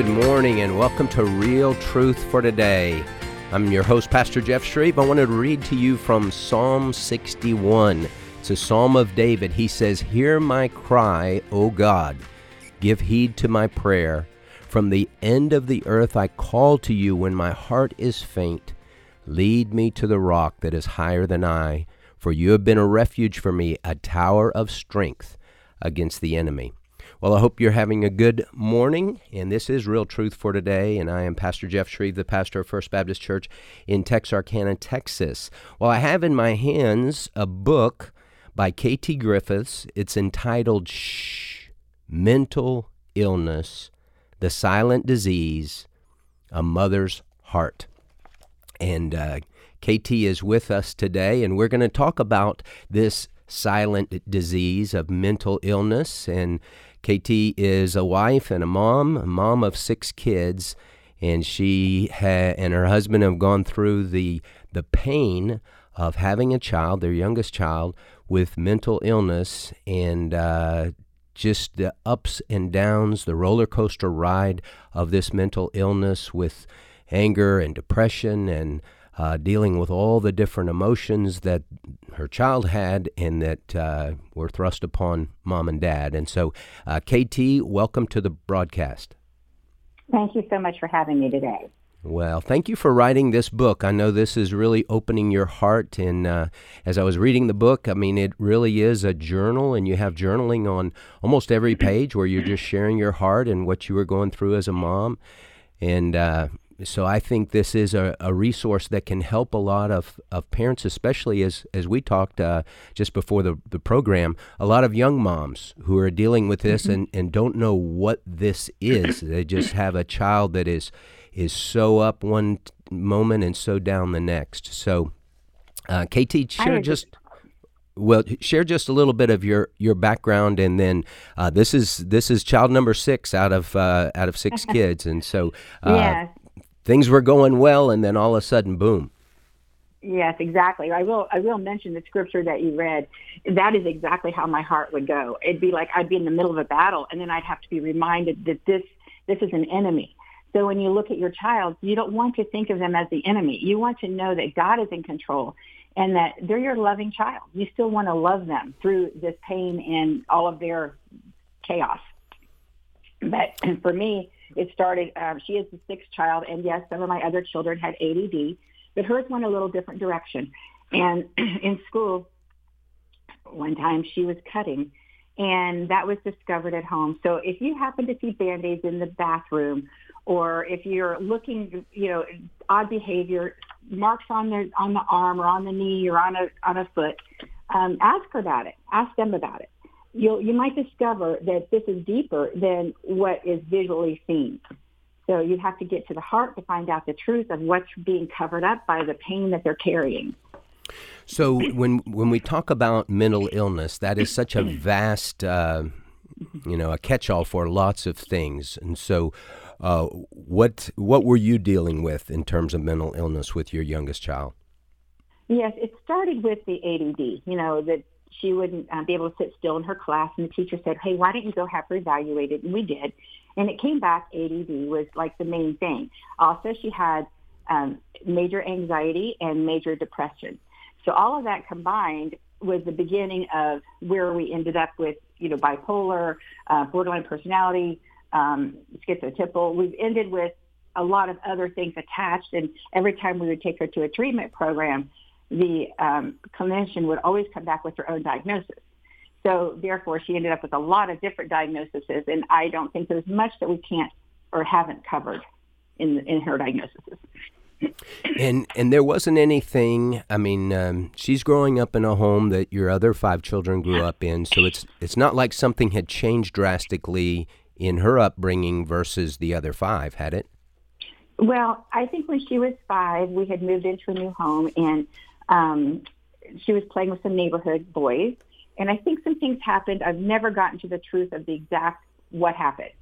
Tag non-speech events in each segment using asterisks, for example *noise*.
Good morning and welcome to Real Truth for Today. I'm your host, Pastor Jeff Shreve. I wanted to read to you from Psalm 61. It's a psalm of David. He says, Hear my cry, O God. Give heed to my prayer. From the end of the earth I call to you when my heart is faint. Lead me to the rock that is higher than I, for you have been a refuge for me, a tower of strength against the enemy. Well, I hope you're having a good morning, and this is Real Truth for Today, and I am Pastor Jeff Shreve, the pastor of First Baptist Church in Texarkana, Texas. Well, I have in my hands a book by K.T. Griffiths. It's entitled Shh, Mental Illness, the Silent Disease, A Mother's Heart. And uh, KT is with us today, and we're going to talk about this silent disease of mental illness and KT is a wife and a mom, a mom of six kids, and she ha- and her husband have gone through the the pain of having a child, their youngest child, with mental illness, and uh, just the ups and downs, the roller coaster ride of this mental illness with anger and depression and uh, dealing with all the different emotions that her child had and that uh, were thrust upon mom and dad. And so, uh, KT, welcome to the broadcast. Thank you so much for having me today. Well, thank you for writing this book. I know this is really opening your heart. And uh, as I was reading the book, I mean, it really is a journal, and you have journaling on almost every page where you're just sharing your heart and what you were going through as a mom. And uh, so I think this is a, a resource that can help a lot of, of parents, especially as, as we talked uh, just before the, the program, a lot of young moms who are dealing with this mm-hmm. and, and don't know what this is. they just have a child that is is so up one moment and so down the next. So, uh, KT, share just well share just a little bit of your your background and then uh, this is this is child number six out of uh, out of six *laughs* kids and so uh, yes things were going well, and then all of a sudden, boom. Yes, exactly. I will. I will mention the scripture that you read. That is exactly how my heart would go. It'd be like I'd be in the middle of a battle, and then I'd have to be reminded that this this is an enemy. So when you look at your child, you don't want to think of them as the enemy. You want to know that God is in control and that they're your loving child. You still want to love them through this pain and all of their chaos. But for me, it started, um, she is the sixth child, and yes, some of my other children had ADD, but hers went a little different direction. And *clears throat* in school, one time she was cutting, and that was discovered at home. So if you happen to see band-aids in the bathroom, or if you're looking, you know, odd behavior, marks on the on the arm or on the knee or on a on a foot, um, ask her about it. Ask them about it you'll, you might discover that this is deeper than what is visually seen. So you have to get to the heart to find out the truth of what's being covered up by the pain that they're carrying. So when when we talk about mental illness, that is such a vast, uh, you know, a catch-all for lots of things. And so, uh, what what were you dealing with in terms of mental illness with your youngest child? Yes, it started with the ADD. You know, that she wouldn't uh, be able to sit still in her class. And the teacher said, hey, why don't you go have her evaluated? And we did. And it came back ADD was like the main thing. Also, she had um, major anxiety and major depression. So all of that combined was the beginning of where we ended up with, you know, bipolar, uh, borderline personality, um, schizotypal. We've ended with a lot of other things attached. And every time we would take her to a treatment program, the um, clinician would always come back with her own diagnosis. So therefore, she ended up with a lot of different diagnoses, and I don't think there's much that we can't or haven't covered in in her diagnoses. And and there wasn't anything. I mean, um, she's growing up in a home that your other five children grew up in, so it's it's not like something had changed drastically in her upbringing versus the other five, had it? Well, I think when she was five, we had moved into a new home, and um, she was playing with some neighborhood boys, and I think some things happened. I've never gotten to the truth of the exact what happened,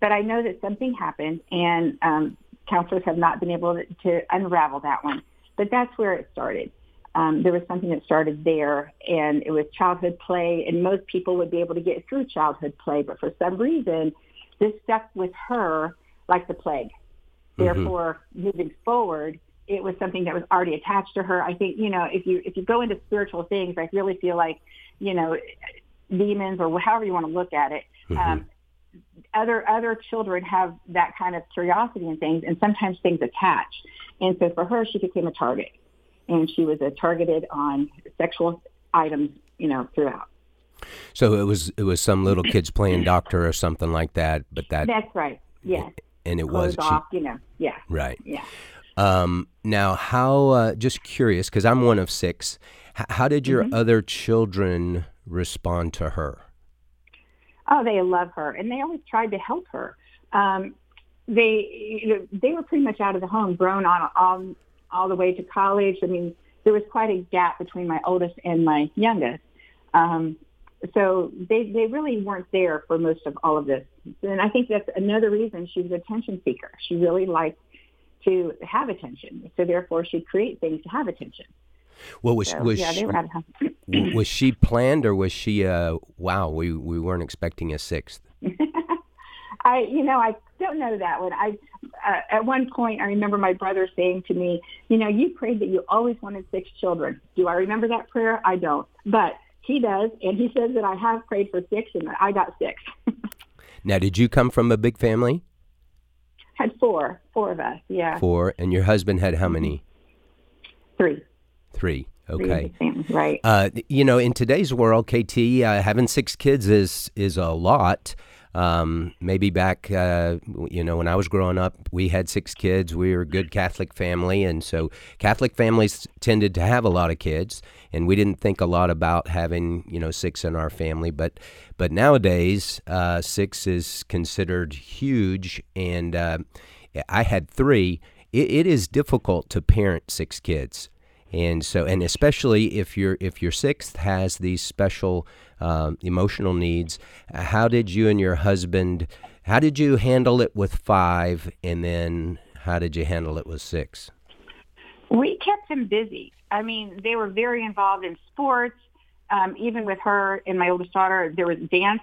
but I know that something happened, and um, counselors have not been able to, to unravel that one. But that's where it started. Um, there was something that started there, and it was childhood play, and most people would be able to get through childhood play, but for some reason, this stuck with her like the plague. Therefore, mm-hmm. moving forward, it was something that was already attached to her. I think, you know, if you if you go into spiritual things, I really feel like, you know, demons or however you want to look at it, mm-hmm. um, other other children have that kind of curiosity and things, and sometimes things attach. And so for her, she became a target, and she was a targeted on sexual items, you know, throughout. So it was it was some little kids playing doctor or something like that, but that that's right. Yeah. And it Clothes was off, she, you know. Yeah. Right. Yeah. Um, now, how? Uh, just curious, because I'm one of six. H- how did your mm-hmm. other children respond to her? Oh, they love her, and they always tried to help her. Um, they, you know, they were pretty much out of the home, grown on all all the way to college. I mean, there was quite a gap between my oldest and my youngest. Um, so they, they really weren't there for most of all of this. And I think that's another reason she was an attention seeker. She really liked to have attention. So therefore she'd create things to have attention. Well, was, so, was yeah, she, was she planned or was she, uh, wow, we, we weren't expecting a sixth? *laughs* I, you know, I don't know that one. I, uh, at one point, I remember my brother saying to me, you know, you prayed that you always wanted six children. Do I remember that prayer? I don't. But he does, and he says that I have prayed for six, and I got six. *laughs* now, did you come from a big family? Had four, four of us. Yeah. Four, and your husband had how many? Three. Three. Okay. Three right. Uh, you know, in today's world, KT, uh, having six kids is is a lot. Um, maybe back, uh, you know, when I was growing up, we had six kids. We were a good Catholic family, and so Catholic families tended to have a lot of kids, and we didn't think a lot about having, you know, six in our family. But but nowadays, uh, six is considered huge, and uh, I had three. It, it is difficult to parent six kids and so and especially if your if your sixth has these special um, emotional needs. How did you and your husband how did you handle it with five and then how did you handle it with six? We kept them busy. I mean they were very involved in sports. Um, even with her and my oldest daughter there was dance.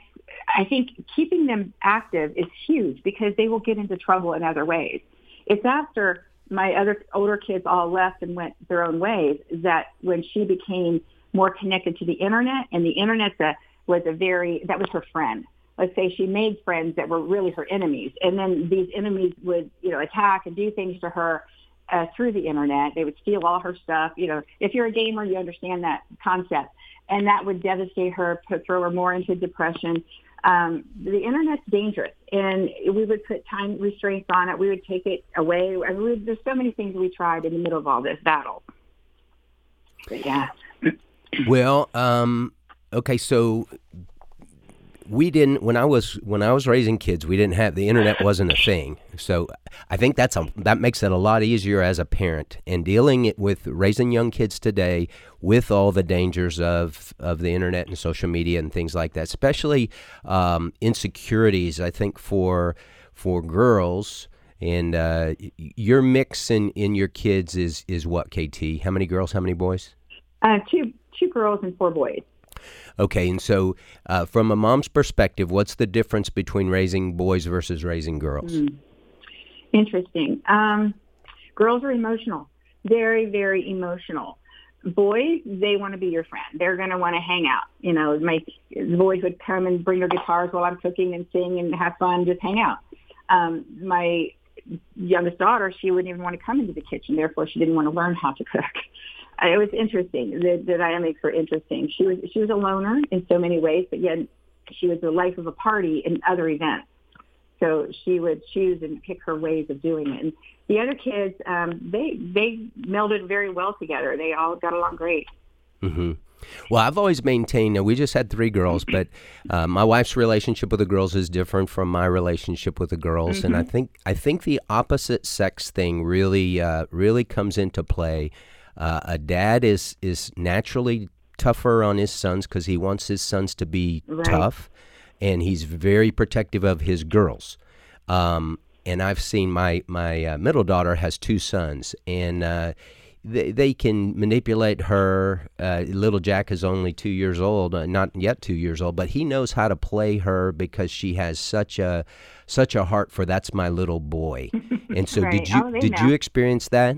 I think keeping them active is huge because they will get into trouble in other ways. It's after my other older kids all left and went their own ways that when she became more connected to the internet and the internet was a very that was her friend let's say she made friends that were really her enemies and then these enemies would you know attack and do things to her uh, through the internet they would steal all her stuff you know if you're a gamer you understand that concept and that would devastate her put throw her more into depression um, the internet's dangerous, and we would put time restraints on it. We would take it away. I mean, there's so many things we tried in the middle of all this battle. But yeah. Well, um, okay, so we didn't when I was when I was raising kids, we didn't have the internet wasn't a thing. So I think that's a, that makes it a lot easier as a parent and dealing with raising young kids today with all the dangers of of the internet and social media and things like that, especially um, insecurities. I think for for girls. And uh, your mix in, in your kids is is what, KT? How many girls? How many boys? Uh, two two girls and four boys. Okay, and so uh, from a mom's perspective, what's the difference between raising boys versus raising girls? Mm. Interesting. Um, girls are emotional, very, very emotional. Boys, they want to be your friend. They're going to want to hang out. You know, my the boys would come and bring their guitars while I'm cooking and sing and have fun, just hang out. Um, my youngest daughter, she wouldn't even want to come into the kitchen. Therefore, she didn't want to learn how to cook it was interesting. The, the dynamics were interesting. She was she was a loner in so many ways, but yet she was the life of a party in other events. So she would choose and pick her ways of doing it. And the other kids, um, they they melded very well together. They all got along great. Mm-hmm. Well, I've always maintained. That we just had three girls, but uh, my wife's relationship with the girls is different from my relationship with the girls, mm-hmm. and I mm-hmm. think I think the opposite sex thing really uh, really comes into play uh, a dad is is naturally tougher on his sons because he wants his sons to be right. tough, and he's very protective of his girls. Um, and I've seen my my uh, middle daughter has two sons, and uh, they, they can manipulate her. Uh, little Jack is only two years old, uh, not yet two years old, but he knows how to play her because she has such a such a heart for that's my little boy. And so, *laughs* Right. did you Oh, did know. you experience that?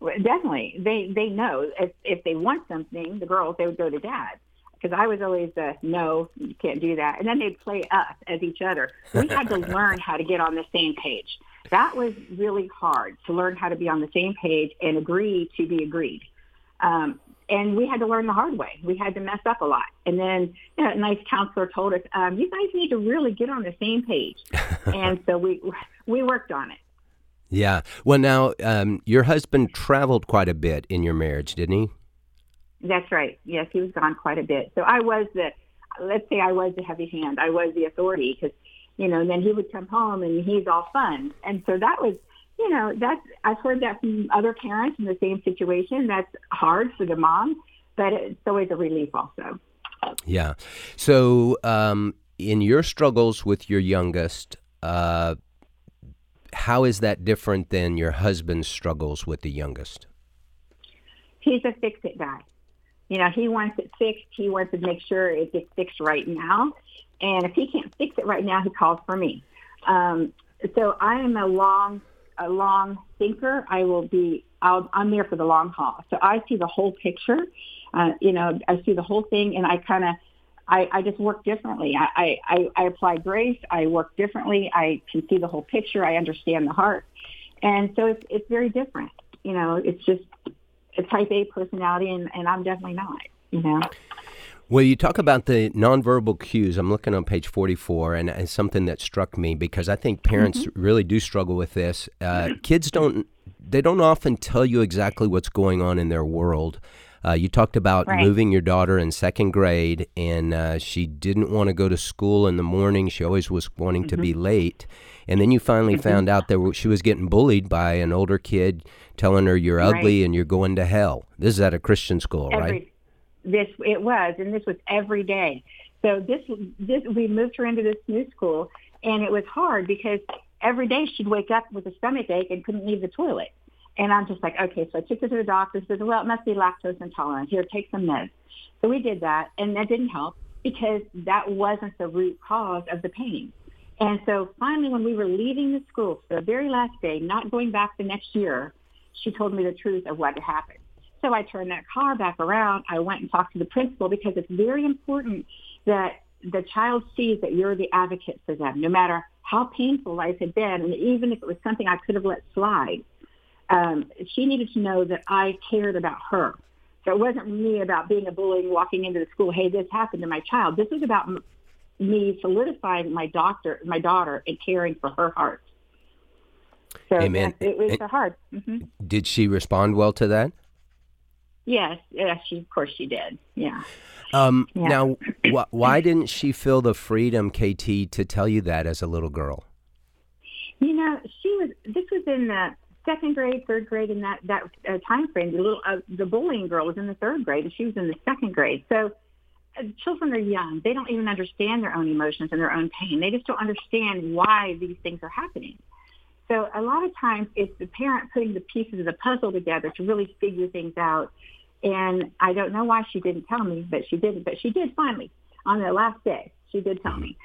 Definitely, they they know if if they want something, the girls they would go to dad because I was always the no, you can't do that, and then they'd play us as each other. We had to *laughs* learn how to get on the same page. That was really hard to learn how to be on the same page and agree to be agreed. Um, and we had to learn the hard way. We had to mess up a lot. And then you know, a nice counselor told us, um, "You guys need to really get on the same page." *laughs* and so we we worked on it. Yeah. Well, now um, your husband traveled quite a bit in your marriage, didn't he? That's right. Yes, he was gone quite a bit. So I was the, let's say I was the heavy hand. I was the authority because, you know, and then he would come home and he's all fun. And so that was, you know, that's, I've heard that from other parents in the same situation. That's hard for the mom, but it's always a relief also. Yeah. So, um, in your struggles with your youngest, uh, how is that different than your husband's struggles with the youngest? He's a fix-it guy. You know, he wants it fixed. He wants to make sure it gets fixed right now. And if he can't fix it right now, he calls for me. Um, so I am a long, a long thinker. I will be. I'll, I'm there for the long haul. So I see the whole picture. Uh, you know, I see the whole thing, and I kind of, I, I just work differently. I, I, I apply grace. I work differently. I can see the whole picture. I understand the heart, and so it's it's very different. You know, it's just a type A personality, and, and I'm definitely not. You know. Well, you talk about the nonverbal cues. I'm looking on page 44, and it's something that struck me because I think parents really do struggle with this. Uh, kids don't they don't often tell you exactly what's going on in their world. Uh, you talked about Right. moving your daughter in second grade, and uh, she didn't want to go to school in the morning. She always was wanting to be late. And then you finally found out that she was getting bullied by an older kid telling her, You're ugly and you're going to hell. This is at a Christian school, every right? this it was and this was every day so this this we moved her into this new school and it was hard because every day she'd wake up with a stomach ache and couldn't leave the toilet and i'm just like okay so i took her to the doctor said well it must be lactose intolerant here take some meds so we did that and that didn't help because that wasn't the root cause of the pain and so finally when we were leaving the school for the very last day not going back the next year she told me the truth of what had happened so I turned that car back around. I went and talked to the principal because it's very important that the child sees that you're the advocate for them, no matter how painful life had been, and even if it was something I could have let slide. Um, she needed to know that I cared about her. So it wasn't me about being a bully and walking into the school. Hey, this happened to my child. This was about m- me solidifying my doctor, my daughter, and caring for her heart. So Amen. that- it was And- hard. hmm Did she respond well to that? Yes, yes, she of course she did. Yeah. Um, Yeah. Now, wh- *clears throat* why didn't she feel the freedom, KT, to tell you that as a little girl? You know, she was. This was in the second grade, third grade, in that that uh, time frame. The little, uh, the bullying girl was in the third grade, and she was in the second grade. So, uh, children are young; they don't even understand their own emotions and their own pain. They just don't understand why these things are happening. So, a lot of times, it's the parent putting the pieces of the puzzle together to really figure things out. And I don't know why she didn't tell me, but she didn't. But she did finally on the last day. She did tell me.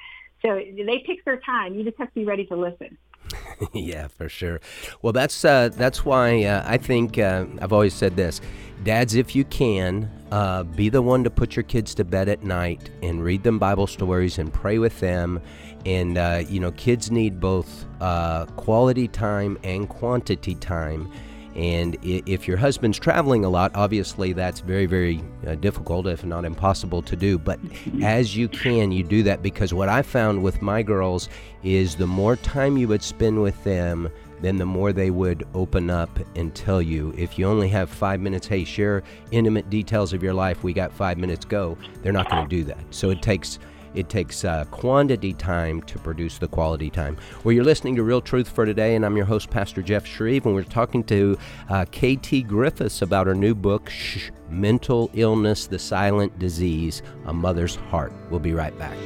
So they pick their time. You just have to be ready to listen. *laughs* yeah, for sure. Well, that's uh, that's why uh, I think uh, I've always said this, dads, if you can, uh, be the one to put your kids to bed at night and read them Bible stories and pray with them. And uh, you know, kids need both uh, quality time and quantity time. And if your husband's traveling a lot, obviously that's very, very uh, difficult, if not impossible to do. But as you can, you do that because what I found with my girls is the more time you would spend with them, then the more they would open up and tell you. If you only have five minutes, hey, share intimate details of your life, we got five minutes, go, they're not going to do that. So it takes it takes uh, quantity time to produce the quality time. Well, you're listening to Real Truth for Today, and I'm your host, Pastor Jeff Shreve, and we're talking to uh, KT Griffiths about her new book, Shh, Mental Illness, the Silent Disease, A Mother's Heart. We'll be right back.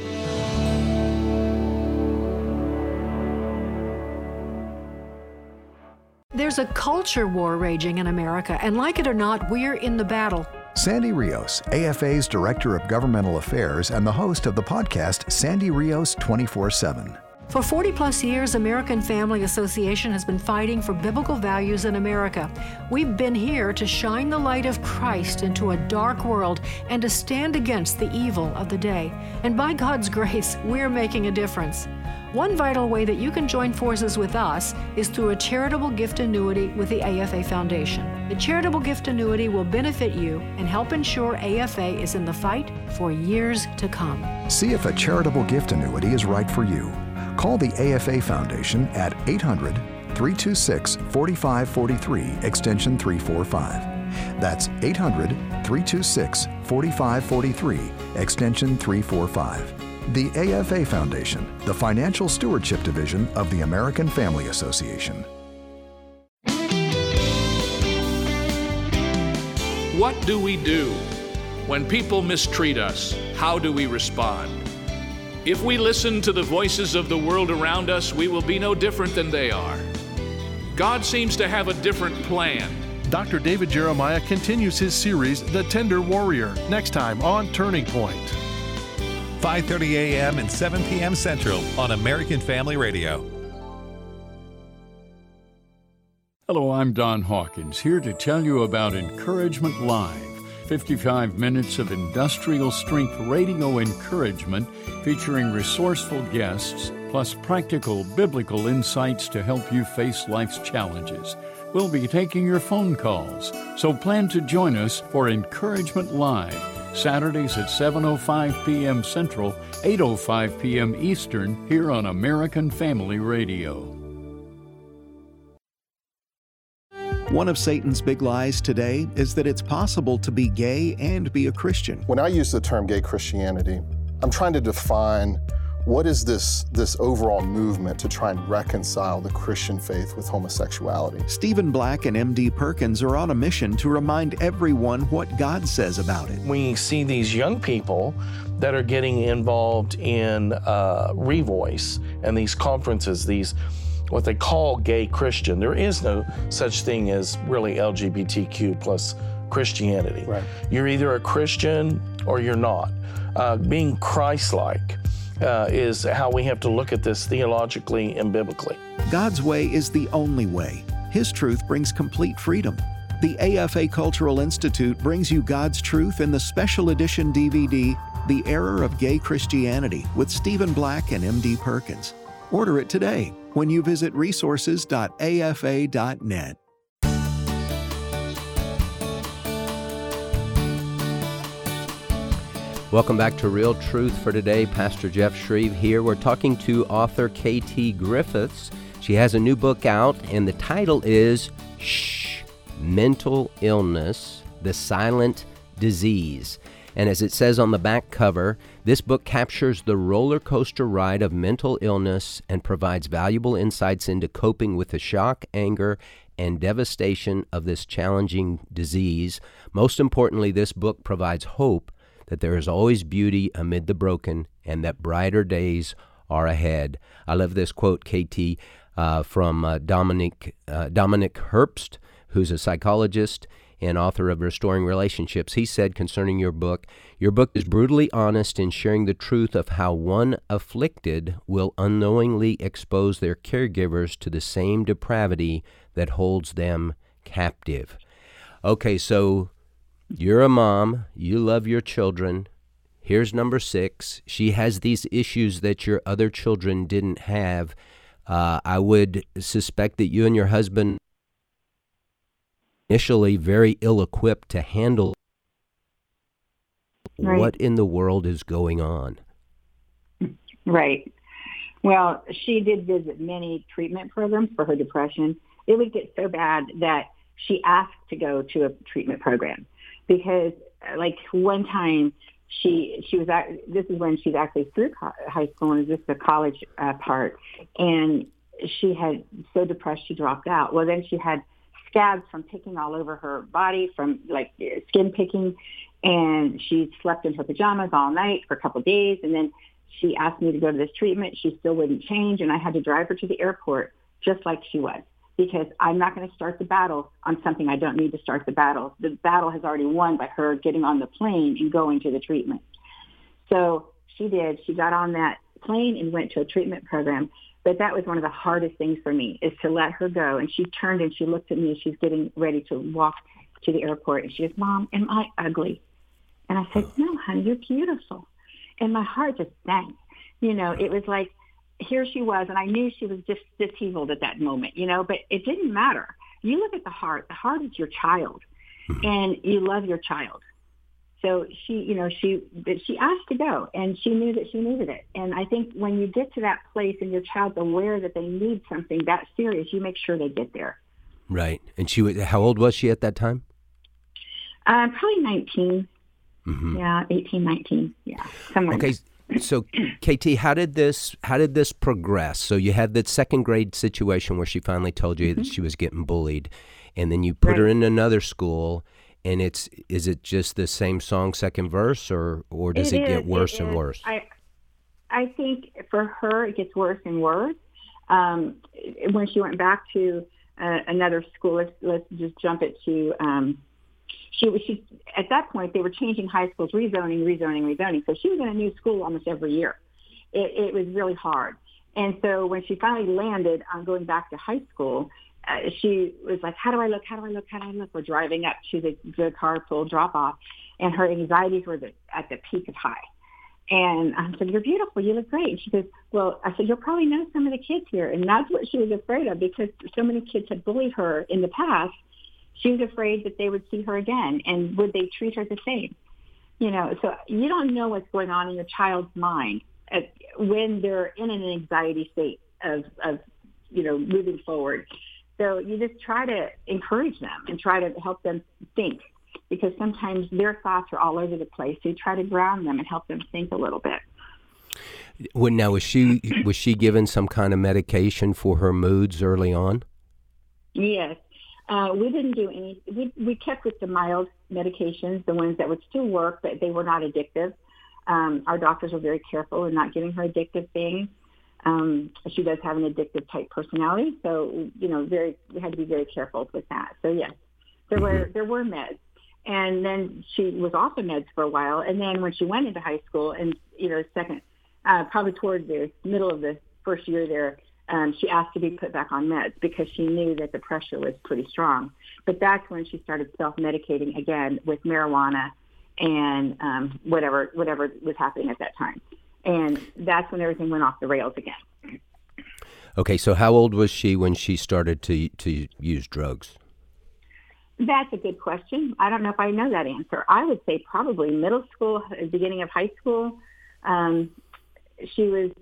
There's a culture war raging in America, and like it or not, we're in the battle. Sandy Rios, AFA's Director of Governmental Affairs and the host of the podcast Sandy Rios 24 7. For 40 plus years, American Family Association has been fighting for biblical values in America. We've been here to shine the light of Christ into a dark world and to stand against the evil of the day. And by God's *laughs* grace, we're making a difference. One vital way that you can join forces with us is through a charitable gift annuity with the AFA Foundation. The charitable gift annuity will benefit you and help ensure AFA is in the fight for years to come. See if a charitable gift annuity is right for you. Call the AFA Foundation at 800 326 4543, extension 345. That's 800 326 4543, extension 345. The AFA Foundation, the Financial Stewardship Division of the American Family Association. What do we do? When people mistreat us, how do we respond? If we listen to the voices of the world around us, we will be no different than they are. God seems to have a different plan. Dr. David Jeremiah continues his series, The Tender Warrior, next time on Turning Point. 5:30 a.m. and 7 p.m. Central on American Family Radio. Hello, I'm Don Hawkins, here to tell you about Encouragement Live. 55 minutes of industrial strength radio encouragement featuring resourceful guests, plus practical biblical insights to help you face life's challenges. We'll be taking your phone calls, so plan to join us for Encouragement Live Saturdays at 7:05 p.m. Central, 8:05 p.m. Eastern here on American Family Radio. One of Satan's big lies today is that it's possible to be gay and be a Christian. When I use the term gay Christianity, I'm trying to define what is this, this overall movement to try and reconcile the Christian faith with homosexuality? Stephen Black and MD Perkins are on a mission to remind everyone what God says about it. We see these young people that are getting involved in uh, Revoice and these conferences, these what they call gay Christian. There is no such thing as really LGBTQ plus Christianity. Right. You're either a Christian or you're not. Uh, being Christ-like uh, is how we have to look at this theologically and biblically. God's way is the only way. His truth brings complete freedom. The AFA Cultural Institute brings you God's truth in the special edition DVD, The Error of Gay Christianity, with Stephen Black and MD Perkins. Order it today when you visit resources.afa.net. Welcome back to Real Truth for Today. Pastor Jeff Shreve here. We're talking to author KT Griffiths. She has a new book out, and the title is Shh Mental Illness The Silent Disease. And as it says on the back cover, this book captures the roller coaster ride of mental illness and provides valuable insights into coping with the shock, anger, and devastation of this challenging disease. Most importantly, this book provides hope that there is always beauty amid the broken and that brighter days are ahead. I love this quote, KT, uh, from uh, Dominic, uh, Dominic Herbst, who's a psychologist and author of Restoring Relationships. He said concerning your book, Your book is brutally honest in sharing the truth of how one afflicted will unknowingly expose their caregivers to the same depravity that holds them captive. Okay, so you're a mom, you love your children. Here's number six. She has these issues that your other children didn't have. Uh, I would suspect that you and your husband initially very ill equipped to handle Right. what in the world is going on. Right. Well, she did visit many treatment programs for her depression. It would get so bad that she asked to go to a treatment program because, like, one time she she was at, this is when she's actually through high school and this is the college uh, part, and she had so depressed she dropped out. Well, then she had scabs from picking all over her body from like skin picking, and she slept in her pajamas all night for a couple of days, and then she asked me to go to this treatment. She still wouldn't change, and I had to drive her to the airport just like she was because I'm not going to start the battle on something I don't need to start the battle. The battle has already won by her getting on the plane and going to the treatment. So she did. She got on that plane and went to a treatment program. But that was one of the hardest things for me is to let her go. And she turned and she looked at me as she's getting ready to walk to the airport. And she goes, Mom, am I ugly? And I said, No, honey, you're beautiful. And my heart just sank. You know, it was like, here she was, and I knew she was just disheveled at that moment, you know, but it didn't matter. You look at the heart. The heart is your child, and you love your child. So she, you know, she she asked to go, and she knew that she needed it. And I think when you get to that place and your child's aware that they need something that serious, you make sure they get there. Right. And she was how old was she at that time? Uh, probably 19. Mm-hmm. Yeah, 18, 19. Yeah, somewhere. Okay. So, KT, how did this how did this progress? So you had that second grade situation where she finally told you mm-hmm. that she was getting bullied, and then you put right. her in another school, and it's is it just the same song second verse or or does it, it get worse it and is. worse i i think for her it gets worse and worse um, when she went back to uh, another school let's let's just jump it to um, she was she at that point they were changing high schools rezoning rezoning rezoning so she was in a new school almost every year it, it was really hard and so when she finally landed on going back to high school uh, she was like, how do I look? How do I look? How do I look? We're driving up to the, the carpool drop off and her anxieties were the, at the peak of high. And I said, you're beautiful. You look great. And she goes, well, I said, you'll probably know some of the kids here. And that's what she was afraid of because so many kids had bullied her in the past. She was afraid that they would see her again and would they treat her the same? You know, so you don't know what's going on in your child's mind at, when they're in an anxiety state of, of, you know, moving forward. So you just try to encourage them and try to help them think because sometimes their thoughts are all over the place. So you try to ground them and help them think a little bit. Well, now was she was she given some kind of medication for her moods early on? Yes, uh, we didn't do any. We we kept with the mild medications, the ones that would still work, but they were not addictive. Um, our doctors were very careful in not giving her addictive things. Um, she does have an addictive type personality, so you know, very we had to be very careful with that. So yes, there were mm-hmm. there were meds, and then she was off of meds for a while, and then when she went into high school, and you know, second, uh, probably toward the middle of the first year there, um, she asked to be put back on meds because she knew that the pressure was pretty strong. But that's when she started self-medicating again with marijuana and um, whatever whatever was happening at that time and that's when everything went off the rails again. Okay, so how old was she when she started to to use drugs? That's a good question. I don't know if I know that answer. I would say probably middle school, beginning of high school. Um, she was,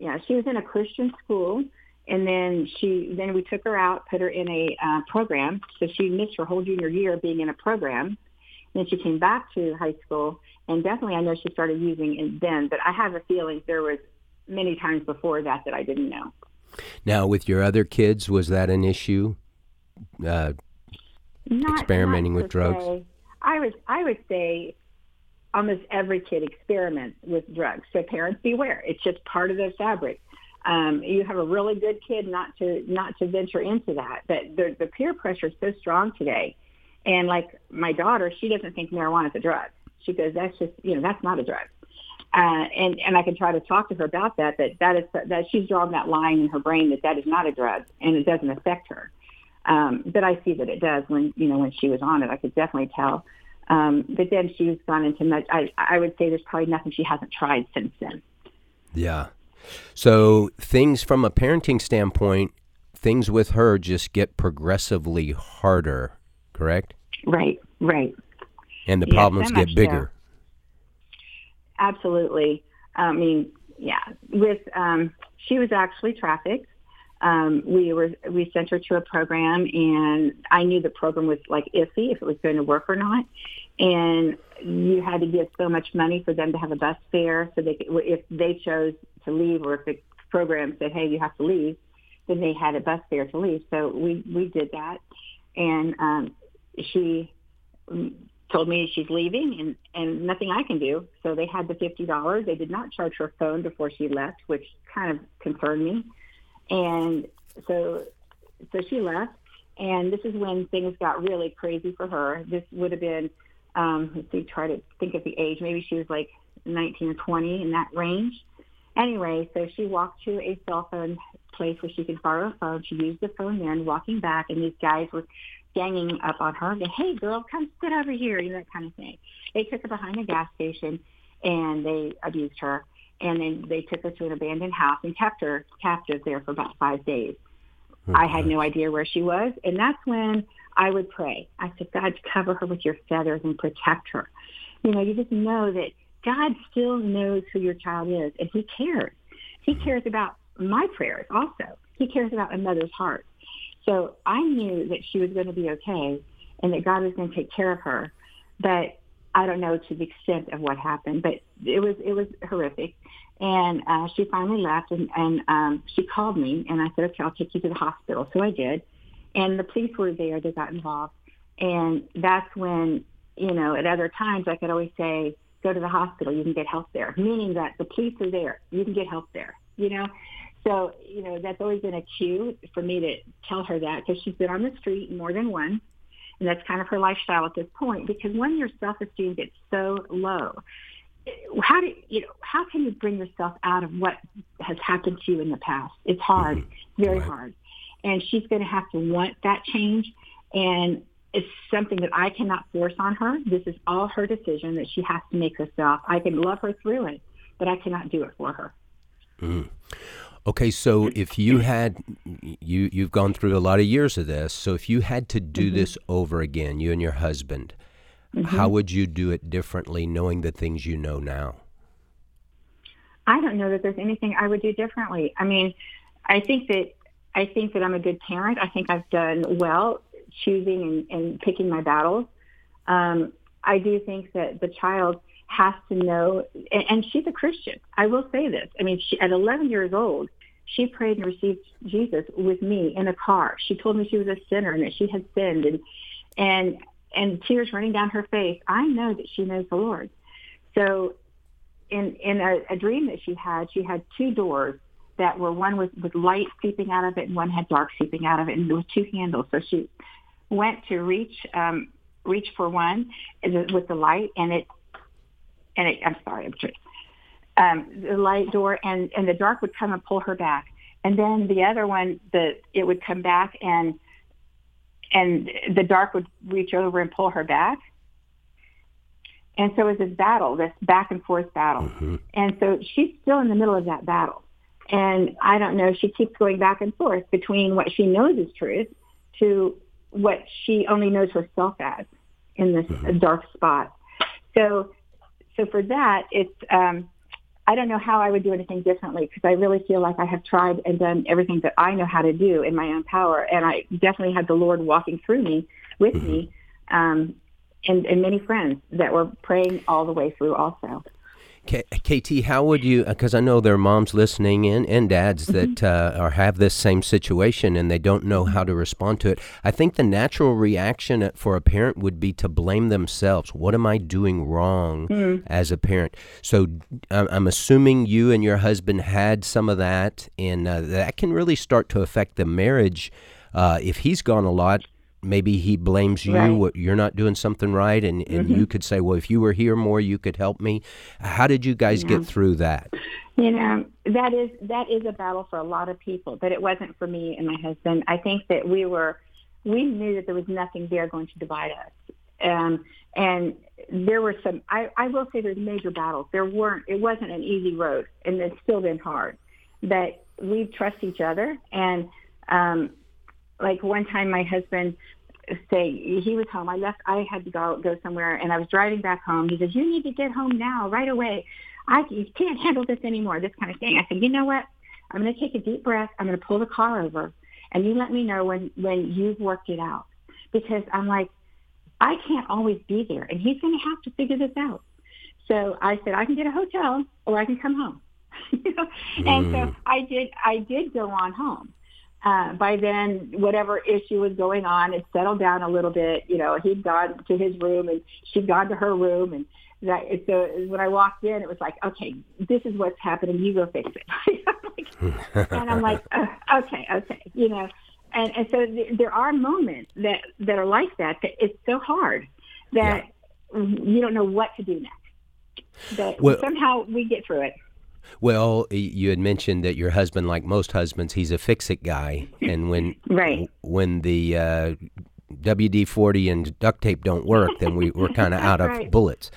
yeah, she was in a Christian school, and then she then we took her out, put her in a uh, program. So she missed her whole junior year being in a program. Then she came back to high school, and definitely I know she started using it then. But I have a feeling there was many times before that that I didn't know. Now, with your other kids, was that an issue? Uh, not, experimenting not with drugs. Say. I would I would say almost every kid experiments with drugs. So parents beware. It's just part of the fabric. Um, you have a really good kid not to not to venture into that. But the, the peer pressure is so strong today and like my daughter, she doesn't think marijuana is a drug. She goes, that's just, you know, that's not a drug. Uh, and and I can try to talk to her about that. That that is that she's drawn that line in her brain that that is not a drug and it doesn't affect her. Um, but I see that it does when you know when she was on it. I could definitely tell. Um, but then she's gone into much. I I would say there's probably nothing she hasn't tried since then. Yeah. So things from a parenting standpoint, things with her just get progressively harder correct? Right, right. And the yes, problems get bigger. So. Absolutely. I mean, yeah. With um, she was actually trafficked. Um, we were we sent her to a program, and I knew the program was like iffy if it was going to work or not. And you had to give so much money for them to have a bus fare, so they if they chose to leave, or if the program said, "Hey, you have to leave," then they had a bus fare to leave. So we we did that, and um, she told me she's leaving and, and nothing I can do. So they had the $50. They did not charge her phone before she left, which kind of concerned me. And so so she left, and this is when things got really crazy for her. This would have been, um, let's see, try to think of the age. Maybe she was like 19 or 20 in that range. Anyway, so she walked to a cell phone place where she could borrow a phone. She used the phone there and walking back, and these guys were ganging up on her. Going, hey, girl, come sit over here, you know, that kind of thing. They took her behind a gas station, and they abused her. And then they took her to an abandoned house and kept her captive there for about five days. I had mm-hmm. no idea where she was. And that's when I would pray. I said, God, cover her with your feathers and protect her. You know, you just know that God still knows who your child is and he cares. He cares about my prayers also. He cares about a mother's heart. So I knew that she was going to be okay and that God was going to take care of her. But I don't know to the extent of what happened, but it was it was horrific. And uh, she finally left, and, and um, she called me, and I said, "Okay, I'll take you to the hospital." So I did, and the police were there. They got involved, and that's when you know. At other times, I could always say, "Go to the hospital. You can get help there," meaning that the police are there. You can get help there. You know, so, you know, that's always been a cue for me to tell her that because she's been on the street more than once. And that's kind of her lifestyle at this point because when your self-esteem gets so low, how do you know, how can you bring yourself out of what has happened to you in the past? It's hard, mm-hmm. very right. hard. And she's going to have to want that change. And it's something that I cannot force on her. This is all her decision that she has to make herself. I can love her through it, but I cannot do it for her. Mm. Okay, so if you had you you've gone through a lot of years of this, so if you had to do mm-hmm. this over again, you and your husband, mm-hmm. how would you do it differently knowing the things you know now? I don't know that there's anything I would do differently. I mean, I think that I think that I'm a good parent. I think I've done well choosing and, and picking my battles. Um, I do think that the child has to know, and, and she's a Christian. I will say this. I mean, she, at 11 years old, she prayed and received Jesus with me in a car. She told me she was a sinner and that she had sinned, and and and tears running down her face. I know that she knows the Lord. So, in in a, a dream that she had, she had two doors that were one with, with light seeping out of it, and one had dark seeping out of it, and there was two handles. So she went to reach um, reach for one with the light, and it and it, I'm sorry, I'm sorry. Um, the light door and, and the dark would come and pull her back. And then the other one, the, it would come back and, and the dark would reach over and pull her back. And so it was this battle, this back and forth battle. Mm-hmm. And so she's still in the middle of that battle. And I don't know, she keeps going back and forth between what she knows is truth to what she only knows herself as in this mm-hmm. dark spot. So so for that, it's um, I don't know how I would do anything differently because I really feel like I have tried and done everything that I know how to do in my own power, and I definitely had the Lord walking through me with mm-hmm. me, um, and, and many friends that were praying all the way through also. KT, how would you? Because I know there are moms listening in and dads mm-hmm. that uh, are have this same situation and they don't know how to respond to it. I think the natural reaction for a parent would be to blame themselves. What am I doing wrong mm. as a parent? So I'm assuming you and your husband had some of that, and uh, that can really start to affect the marriage. Uh, if he's gone a lot, maybe he blames you right. you're not doing something right and, and mm-hmm. you could say well if you were here more you could help me. How did you guys get through that? You know that is that is a battle for a lot of people but it wasn't for me and my husband. I think that we were we knew that there was nothing there going to divide us. Um, and there were some I, I will say there's major battles. There weren't it wasn't an easy road and it's still been hard. But we trust each other and um, like one time my husband say he was home. I left. I had to go go somewhere, and I was driving back home. He says, "You need to get home now, right away. I you can't handle this anymore." This kind of thing. I said, "You know what? I'm going to take a deep breath. I'm going to pull the car over, and you let me know when when you've worked it out, because I'm like, I can't always be there, and he's going to have to figure this out." So I said, "I can get a hotel, or I can come home." *laughs* you know? mm. And so mm. I did. I did go on home uh, by then, whatever issue was going on, it settled down a little bit. You know, he'd gone to his room and she'd gone to her room, and that. So when I walked in, it was like, okay, this is what's happening. You go fix it. *laughs* and I'm like, *laughs* uh, okay, okay, you know. And, and so th- there are moments that, that are like that, that it's so hard that yeah. you don't know what to do next. But well, somehow we get through it. Well, you had mentioned that your husband, like most husbands, he's a fix-it guy, and when right. when the uh, WD forty and duct tape don't work, then we, we're kind of *laughs* out of right. bullets.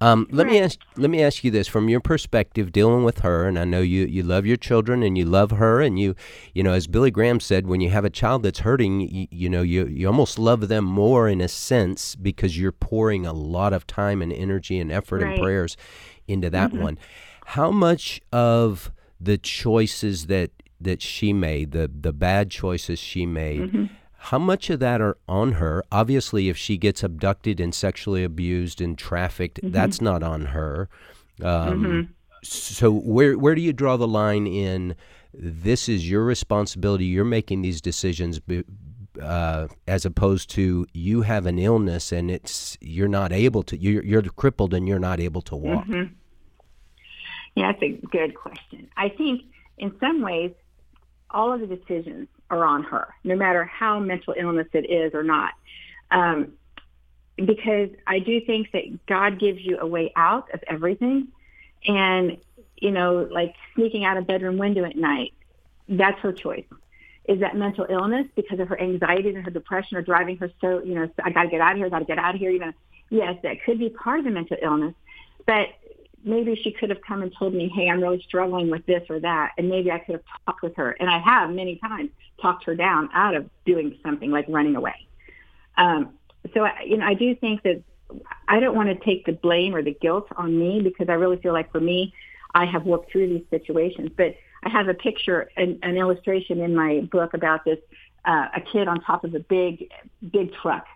Um, let right. me ask let me ask you this from your perspective, dealing with her, and I know you you love your children and you love her, and you you know as Billy Graham said, when you have a child that's hurting, you, you know you you almost love them more in a sense because you're pouring a lot of time and energy and effort right. and prayers into that mm-hmm. one. How much of the choices that that she made, the the bad choices she made, mm-hmm. how much of that are on her? Obviously, if she gets abducted and sexually abused and trafficked, mm-hmm. that's not on her. Um, mm-hmm. So where where do you draw the line in? This is your responsibility. You're making these decisions. Uh, as opposed to you have an illness and it's you're not able to you're, you're crippled and you're not able to walk. Yeah, that's a good question. I think in some ways, all of the decisions are on her, no matter how mental illness it is or not. Um, because I do think that God gives you a way out of everything. And, you know, like sneaking out a bedroom window at night, that's her choice. Is that mental illness because of her anxiety and her depression or driving her so, you know, I got to get out of here, I got to get out of here. You know, yes, that could be part of the mental illness. But maybe she could have come and told me, hey, I'm really struggling with this or that. And maybe I could have talked with her. And I have many times talked her down out of doing something like running away. Um, so, I, you know, I do think that I don't want to take the blame or the guilt on me because I really feel like for me, I have worked through these situations. But I have a picture, an, an illustration in my book about this, uh, a kid on top of a big, big truck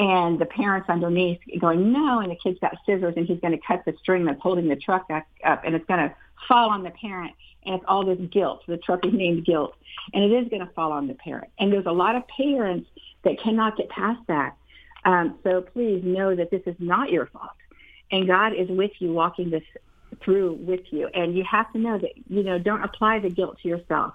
and the parents underneath going, no, and the kid's got scissors and he's going to cut the string that's holding the truck back up and it's going to fall on the parent. And it's all this guilt. The truck is named guilt. And it is going to fall on the parent. And there's a lot of parents that cannot get past that. Um, so please know that this is not your fault. And God is with you walking this through with you. And you have to know that, you know, don't apply the guilt to yourself.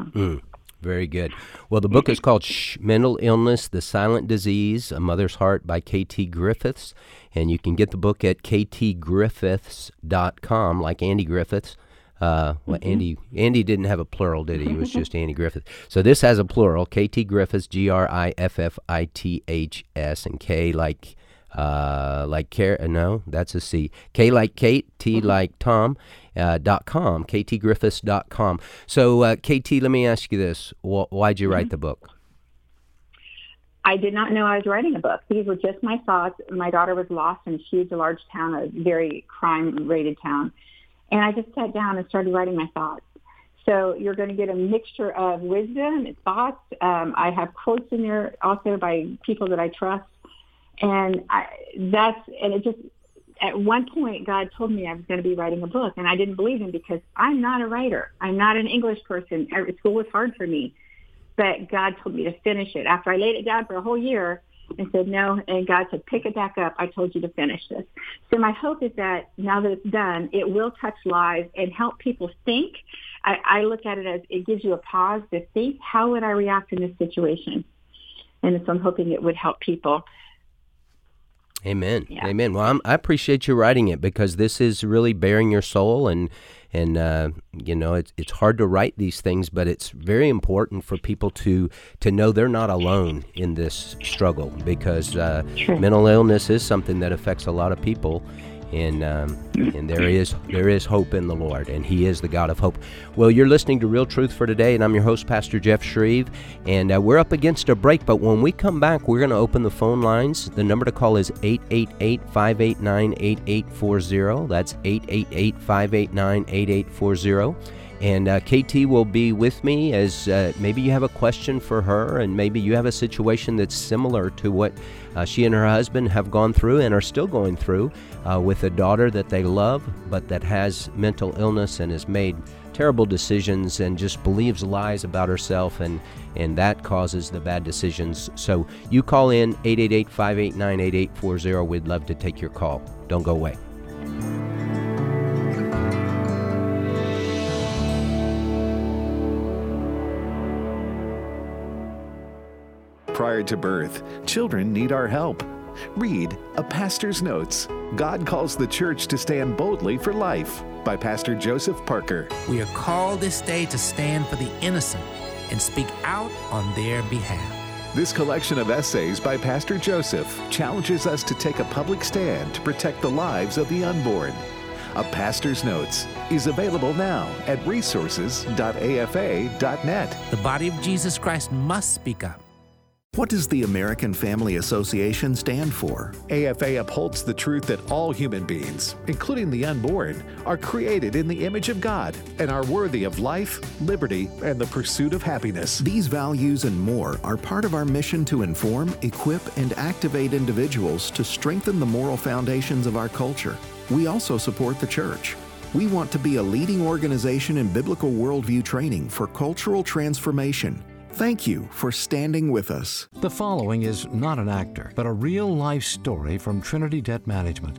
Mm. Very good. Well, the book is called Shh, Mental Illness, The Silent Disease, A Mother's Heart by K.T. Griffiths. And you can get the book at ktgriffiths.com, like Andy Griffiths. Uh, well, mm-hmm. Andy Andy didn't have a plural, did he? It was just Andy Griffith. So this has a plural: K.T. Griffiths, G R I F F I T H S, and K like uh, like care. No, that's a C. K like Kate, T mm-hmm. like Tom, uh, dot com, ktgriffiths.com. So, uh, KT, let me ask you this. why'd you mm-hmm. write the book? I did not know I was writing a book. These were just my thoughts. My daughter was lost in a huge, large town, a very crime-rated town. And I just sat down and started writing my thoughts. So you're going to get a mixture of wisdom and thoughts. Um, I have quotes in there also by people that I trust. And I, that's, and it just, at one point, God told me I was going to be writing a book, and I didn't believe him because I'm not a writer. I'm not an English person. Uh, school was hard for me, but God told me to finish it. After I laid it down for a whole year and said no, and God said, pick it back up. I told you to finish this. So my hope is that now that it's done, it will touch lives and help people think. I, I look at it as it gives you a pause to think, how would I react in this situation? And so I'm hoping it would help people. Amen. Yeah. Amen. Well, I'm, i appreciate you writing it because this is really bearing your soul, and and uh, you know it's it's hard to write these things, but it's very important for people to to know they're not alone in this struggle because uh, mental illness is something that affects a lot of people, and um, and there is there is hope in the Lord, and He is the God of hope. Well, you're listening to Real Truth for today, and I'm your host, Pastor Jeff Shreve, and uh, we're up against a break. But when we come back, we're going to open the phone lines. The number to call is 888-589-8840. That's 888-589-8840. And uh, KT will be with me as uh, maybe you have a question for her, and maybe you have a situation that's similar to what uh, she and her husband have gone through and are still going through uh, with a daughter that they love, but that has mental illness and has made terrible decisions and just believes lies about herself, and, and that causes the bad decisions. So you call in 888 589 8840. We'd love to take your call. Don't go away. Hardwired to birth. Children need our help. Read A Pastor's Notes God Calls the Church to Stand Boldly for Life by Pastor Joseph Parker. We are called this day to stand for the innocent and speak out on their behalf. This collection of essays by Pastor Joseph challenges us to take a public stand to protect the lives of the unborn. A Pastor's Notes is available now at resources.afa.net. The body of Jesus Christ must speak up. What does the American Family Association stand for? AFA upholds the truth that all human beings, including the unborn, are created in the image of God and are worthy of life, liberty, and the pursuit of happiness. These values and more are part of our mission to inform, equip, and activate individuals to strengthen the moral foundations of our culture. We also support the church. We want to be a leading organization in biblical worldview training for cultural transformation Thank you for standing with us. The following is not an actor, but a real life story from Trinity Debt Management.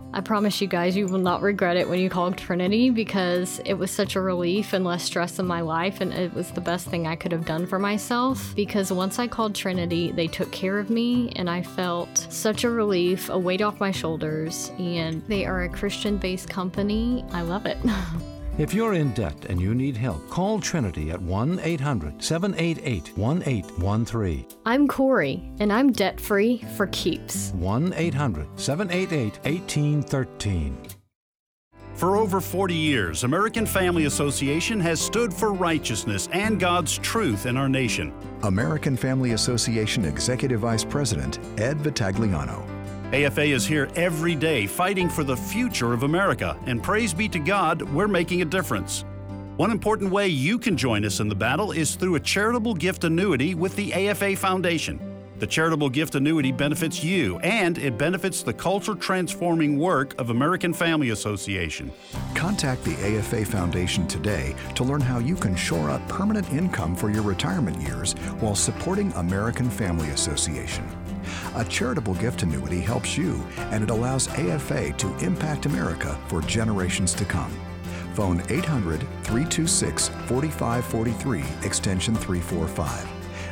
I promise you guys, you will not regret it when you call Trinity because it was such a relief and less stress in my life, and it was the best thing I could have done for myself. Because once I called Trinity, they took care of me, and I felt such a relief, a weight off my shoulders, and they are a Christian based company. I love it. *laughs* If you're in debt and you need help, call Trinity at 1 800 788 1813. I'm Corey, and I'm debt free for keeps. 1 800 788 1813. For over 40 years, American Family Association has stood for righteousness and God's truth in our nation. American Family Association Executive Vice President Ed Vitagliano. AFA is here every day fighting for the future of America, and praise be to God, we're making a difference. One important way you can join us in the battle is through a charitable gift annuity with the AFA Foundation. The charitable gift annuity benefits you and it benefits the culture transforming work of American Family Association. Contact the AFA Foundation today to learn how you can shore up permanent income for your retirement years while supporting American Family Association. A charitable gift annuity helps you, and it allows AFA to impact America for generations to come. Phone 800 326 4543, extension 345.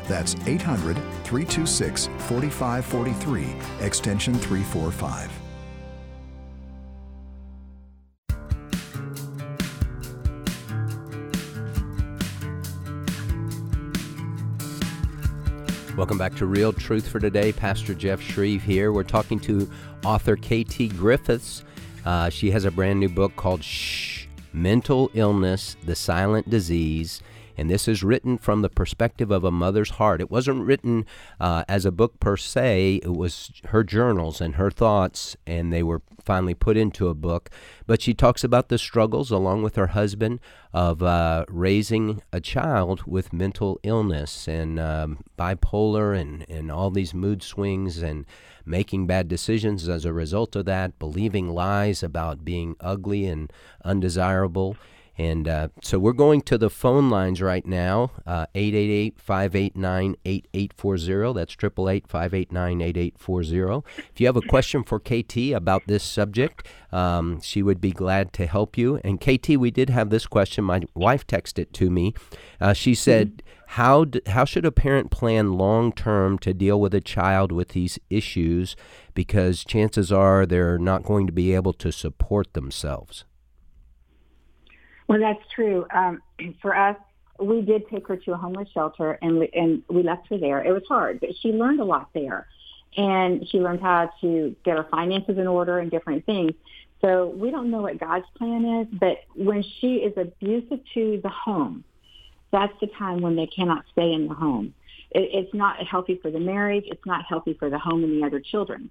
That's 800 326 4543, extension 345. Welcome back to Real Truth for Today. Pastor Jeff Shreve here. We're talking to author KT Griffiths. Uh, she has a brand new book called Shh Mental Illness, the Silent Disease. And this is written from the perspective of a mother's heart. It wasn't written uh, as a book per se, it was her journals and her thoughts, and they were finally put into a book. But she talks about the struggles, along with her husband, of uh, raising a child with mental illness and um, bipolar and, and all these mood swings and making bad decisions as a result of that, believing lies about being ugly and undesirable. And uh, so we're going to the phone lines right now, uh, 888 589 8840. That's 888 589 8840. If you have a question for KT about this subject, um, she would be glad to help you. And KT, we did have this question. My wife texted it to me. Uh, she said, mm-hmm. How, d- how should a parent plan long term to deal with a child with these issues? Because chances are they're not going to be able to support themselves. Well, that's true. Um, *clears throat* for us, we did take her to a homeless shelter and we, and we left her there. It was hard, but she learned a lot there. And she learned how to get her finances in order and different things. So we don't know what God's plan is, but when she is abusive to the home, that's the time when they cannot stay in the home. It, it's not healthy for the marriage. It's not healthy for the home and the other children.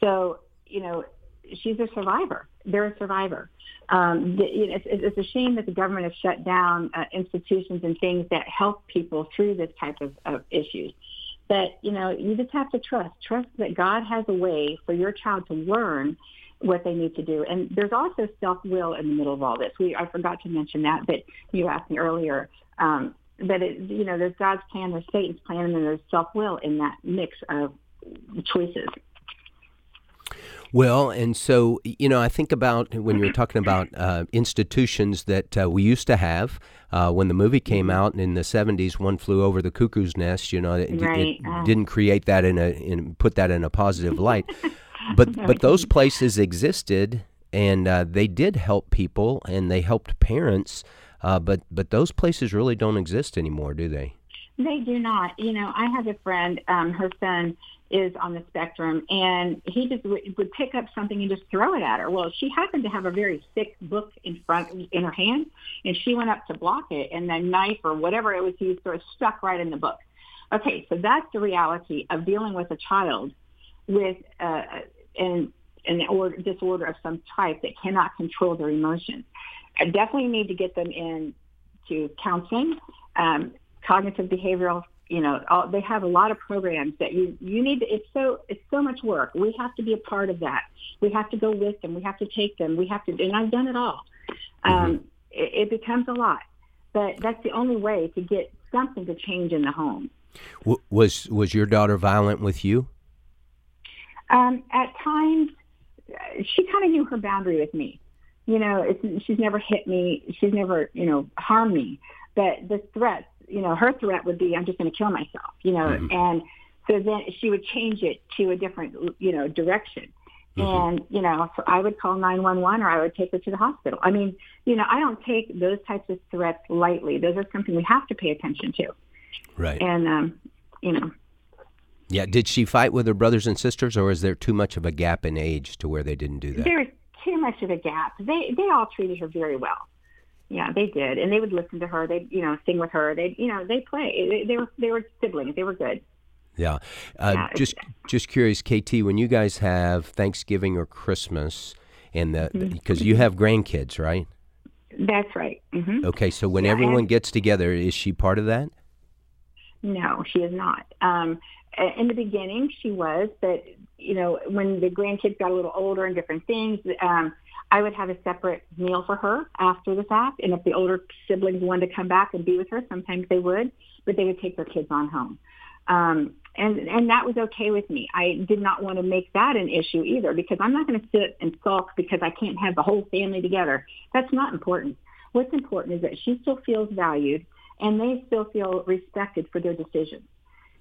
So, you know, she's a survivor. They're a survivor. Um, it's, it's, a shame that the government has shut down uh, institutions and things that help people through this type of, of issues. But you know, you just have to trust. Trust that God has a way for your child to learn what they need to do. And there's also self-will in the middle of all this. We I forgot to mention that, but you asked me earlier. Um, but it, you know, there's God's plan, there's Satan's plan, and then there's self-will in that mix of choices. Well, and so, you know, I think about when you're talking about uh, institutions that uh, we used to have. Uh, when the movie came out in the 70s, One Flew Over the Cuckoo's Nest, you know, it, right. it didn't create that in a, in, put that in a positive light. but, *laughs* but those places existed and uh, they did help people and they helped parents. Uh, but, but those places really don't exist anymore, do they? They do not. You know, I have a friend, um, her son is on the spectrum, and he just w- would pick up something and just throw it at her. Well, she happened to have a very thick book in front in her hand, and she went up to block it, and the knife or whatever it was used sort of stuck right in the book. Okay, so that's the reality of dealing with a child with uh, an an order, disorder of some type that cannot control their emotions. I definitely need to get them in to counseling, um, cognitive behavioral you know all, they have a lot of programs that you you need to, it's so it's so much work. We have to be a part of that. We have to go with them. We have to take them. We have to and i've done it all. Mm-hmm. um, it, it becomes a lot. But that's the only way to get something to change in the home. W- was was your daughter violent with you? Um, at times she kind of knew her boundary with me. You know it's, she's never hit me. She's never you know harmed me. But the threats you know, her threat would be, I'm just going to kill myself, you know, mm-hmm. and so then she would change it to a different, you know, direction. Mm-hmm. And, you know, so I would call 911 or I would take her to the hospital. I mean, you know, I don't take those types of threats lightly. Those are something we have to pay attention to. Right. And, um, you know. Yeah. Did she fight with her brothers and sisters or is there too much of a gap in age to where they didn't do that? There's too much of a gap. They, they all treated her very well. Yeah, they did, and they would listen to her. They, you know, sing with her. They, you know, they play. They, they were they were siblings. They were good. Yeah. Uh, yeah just just curious, KT, when you guys have Thanksgiving or Christmas, and the because mm-hmm. you have grandkids, right? That's right. Mm-hmm. Okay, so when yeah, everyone gets together, is she part of that? No, she is not. Um, in the beginning, she was, but you know, when the grandkids got a little older and different things, um, I would have a separate meal for her after the fact. And if the older siblings wanted to come back and be with her, sometimes they would, but they would take their kids on home. Um, and and that was okay with me. I did not want to make that an issue either because I'm not going to sit and sulk because I can't have the whole family together. That's not important. What's important is that she still feels valued and they still feel respected for their decisions.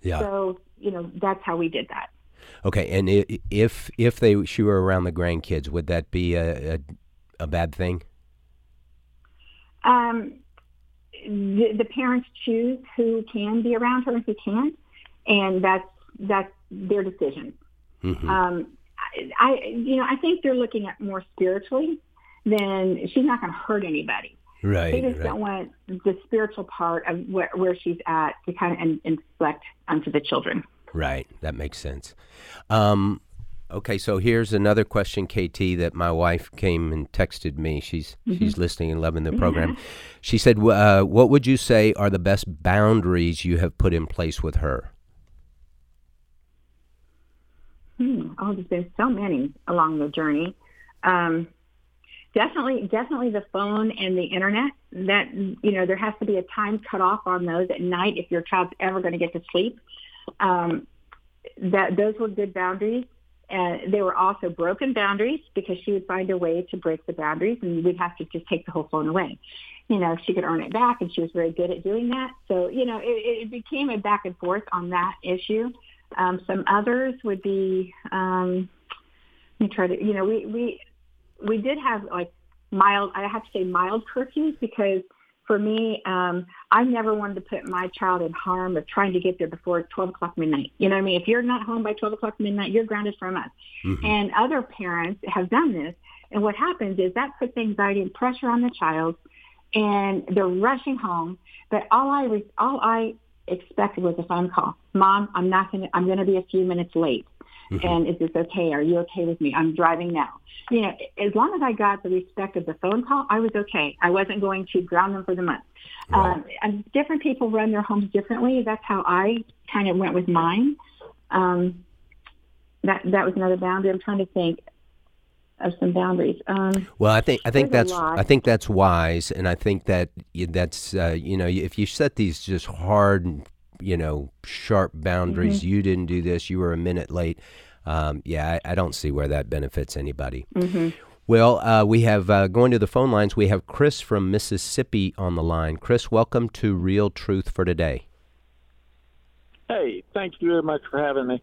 Yeah. So you know that's how we did that. Okay, and if if they she were around the grandkids, would that be a a, a bad thing? Um, the, the parents choose who can be around her and who can't, and that's that's their decision. Mm-hmm. Um, I, I, you know, I think they're looking at more spiritually than she's not going to hurt anybody. Right. They just right. don't want the spiritual part of where, where she's at to kind of in, inflect onto the children. Right. That makes sense. Um, okay, so here's another question, KT, that my wife came and texted me. She's mm-hmm. she's listening and loving the program. she said, uh, "What would you say are the best boundaries you have put in place with her?" Hmm. Oh, there's been so many along the journey. Um, definitely, definitely the phone and the internet. That you know, there has to be a time cut off on those at night if your child's ever going to get to sleep um, that those were good boundaries. And they were also broken boundaries because she would find a way to break the boundaries and we'd have to just take the whole phone away. You know, she could earn it back and she was very good at doing that. So, you know, it, it became a back and forth on that issue. Um, some others would be, um, let me try to, you know, we, we, we did have like mild, I have to say mild curfews because for me, um, I never wanted to put my child in harm of trying to get there before 12 o'clock midnight. You know what I mean? If you're not home by 12 o'clock midnight, you're grounded from us. Mm-hmm. And other parents have done this. And what happens is that puts anxiety and pressure on the child and they're rushing home. But all I, re- all I expected was a phone call. Mom, I'm not going to, I'm going to be a few minutes late. Mm-hmm. And is this okay? Are you okay with me? I'm driving now. You know, as long as I got the respect of the phone call, I was okay. I wasn't going to ground them for the month. Right. Um, different people run their homes differently. That's how I kind of went with mine. Um, that that was another boundary. I'm trying to think. of some boundaries. Um, well, I think I think that's. I think that's wise, and I think that that's uh, you know if you set these just hard, you know, sharp boundaries. Mhm. You didn't do this. You were a minute late. Um, yeah, I, I don't see where that benefits anybody. Mhm. Well, uh, we have uh, going to the phone lines. We have Chris from Mississippi on the line. Chris, welcome to Real Truth for Today. Hey, thank you very much for having me.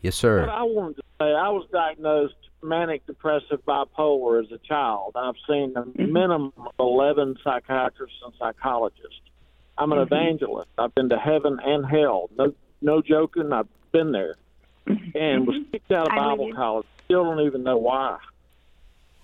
Yes, sir. What I wanted to say, I was diagnosed manic depressive bipolar as a child. I've seen a minimum of 11 psychiatrists and psychologists. I'm an Mhm. evangelist. I've been to heaven and hell. No, no joking. I've been there, and was kicked out of Bible college. Still don't even know why.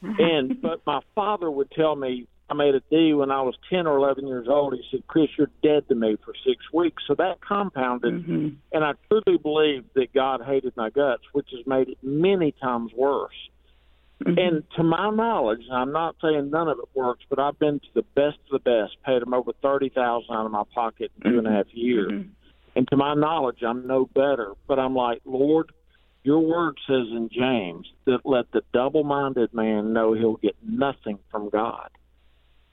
And but my father would tell me I made a D when I was ten or eleven years old. He said, "Chris, you're dead to me for six weeks." So that compounded, Mm-hmm. and I truly believe that God hated my guts, which has made it many times worse. Mm-hmm. And to my knowledge, I'm not saying none of it works, but I've been to the best of the best, paid them over thirty thousand out of my pocket in two and a mm-hmm. half years. Mm-hmm. And to my knowledge, I'm no better. But I'm like, Lord, your word says in James that let the double minded man know he'll get nothing from God.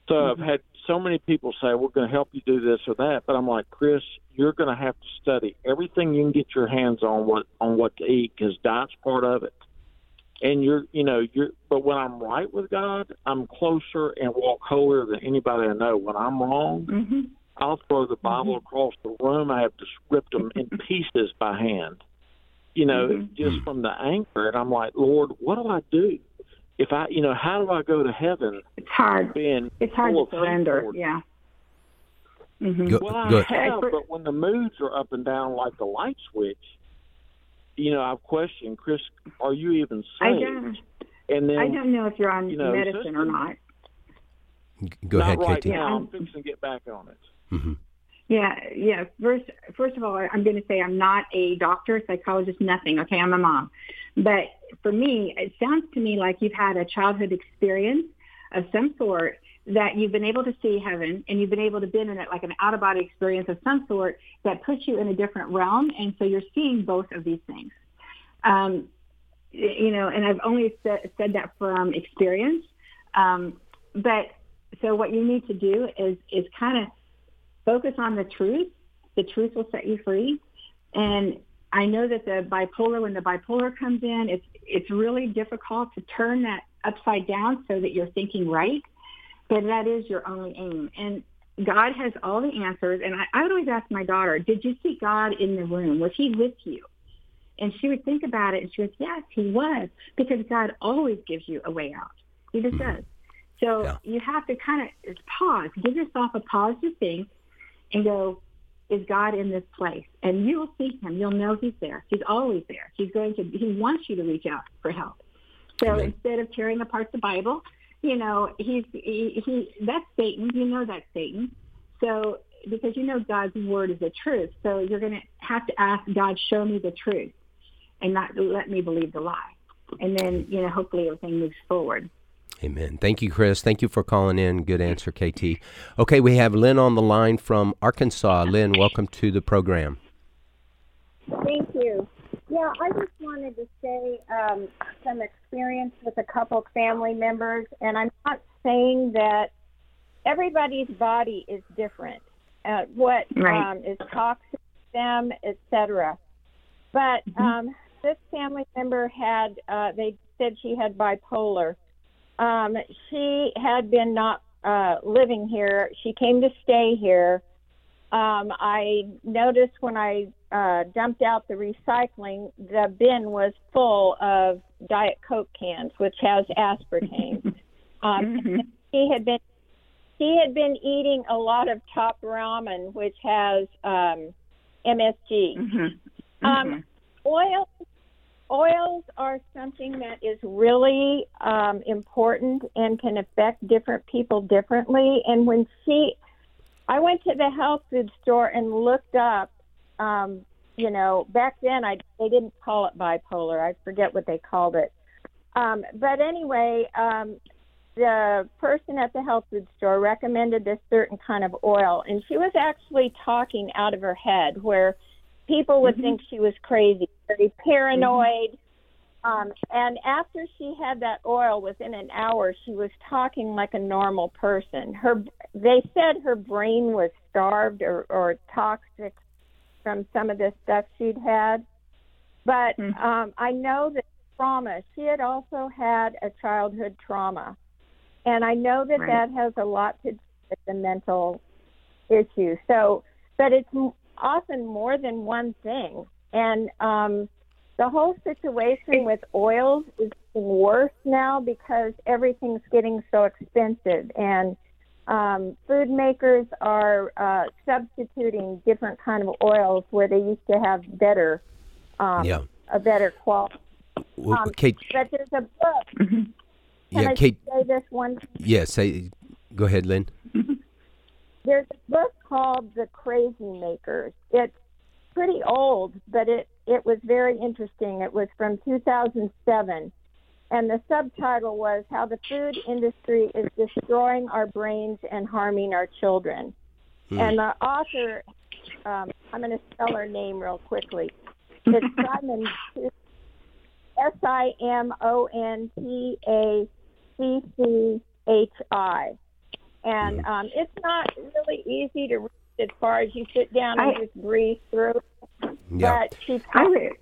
So I've mm-hmm. had so many people say, We're going to help you do this or that. But I'm like, Chris, you're going to have to study everything you can get your hands on what on what to eat because diet's part of it. And you're, you know, you're. But when I'm right with God, I'm closer and walk holier than anybody I know. When I'm wrong, Mm-hmm. I'll throw the Bible across the room. I have to rip them in *laughs* pieces by hand. You know, Mm-hmm. just from the anger, and I'm like, Lord, what do I do? If I, you know, how do I go to heaven? It's hard. Being It's hard to surrender. towards Yeah. Mm-hmm. Good- well, I good. have, but when the moods are up and down like the light switch, you know, I've questioned, Chris, are you even I saved? don't. And then I don't know if you're on you know, medicine or not. Go not ahead, right KT. now. I'm fixing to get back on it. Mm-hmm. Yeah, yeah. First, first of all, I'm going to say I'm not a doctor, psychologist, nothing. Okay, I'm a mom. But for me, it sounds to me like you've had a childhood experience of some sort that you've been able to see heaven and you've been able to be in it like an out of body experience of some sort that puts you in a different realm. And so you're seeing both of these things. Um, you know, and I've only said, said that from experience. Um, but so what you need to do is, is kind of focus on the truth. The truth will set you free. And I know that the bipolar, when the bipolar comes in, it's it's really difficult to turn that upside down so that you're thinking right. But that is your only aim. And God has all the answers. And I, I would always ask my daughter, did you see God in the room? Was he with you? And she would think about it and she would, yes, he was. Because God always gives you a way out. He just mm-hmm. does. So you have to kind of pause, give yourself a pause to think and go, is God in this place? And you'll see him. You'll know he's there. He's always there. He's going to, he wants you to reach out for help. So instead of tearing apart the Bible, you know, he's, he, he, that's Satan. You know that's Satan. So because you know God's word is the truth. So you're going to have to ask God, show me the truth and not let me believe the lie. And then, you know, hopefully everything moves forward. Amen. Thank you, Chris. Thank you for calling in. Good answer, KT. Okay, we have Lynn on the line from Arkansas. Lynn, welcome to the program. Thank you. Yeah, I just wanted to say um, some experience with a couple family members, and I'm not saying that everybody's body is different. Uh, what Right. um, is toxic to them, etc. But um, this family member had, uh, they said she had bipolar. Um, she had been not uh, living here. She came to stay here. Um, I noticed when I uh, dumped out the recycling, the bin was full of Diet Coke cans, which has aspartame. *laughs* um, She had been she had been eating a lot of top ramen, which has um, MSG. Um, oil oils are something that is really um, important and can affect different people differently. And when she, I went to the health food store and looked up, um, you know, back then I they didn't call it bipolar. I forget what they called it. Um, but anyway, um, the person at the health food store recommended this certain kind of oil, and she was actually talking out of her head, where people would think she was crazy, very paranoid. Um, and after she had that oil, within an hour, she was talking like a normal person. Her, they said her brain was starved or, or toxic from some of the stuff she'd had. But Mm-hmm. um, I know that trauma. She had also had a childhood trauma, and I know that Right. that has a lot to do with the mental issue. So, but it's often more than one thing, and um, the whole situation with oils is getting worse now because everything's getting so expensive and um, food makers are uh, substituting different kind of oils where they used to have better um, Yeah. a better quality. Well, Um, Kate, but there's a book. Can yeah, I Kate, say this one? yeah, say, go ahead, Lynn. *laughs* There's a book called The Crazy Makers. It's pretty old, but it it was very interesting. It was from 2007, and the subtitle was "How the Food Industry is Destroying Our Brains and Harming Our Children." Hmm. And the author, um, I'm going to spell her name real quickly. It's *laughs* Simon S I M O N T A C C H I. And um, it's not really easy to read as far as you sit down and I- just breathe through. Yeah. But she I would,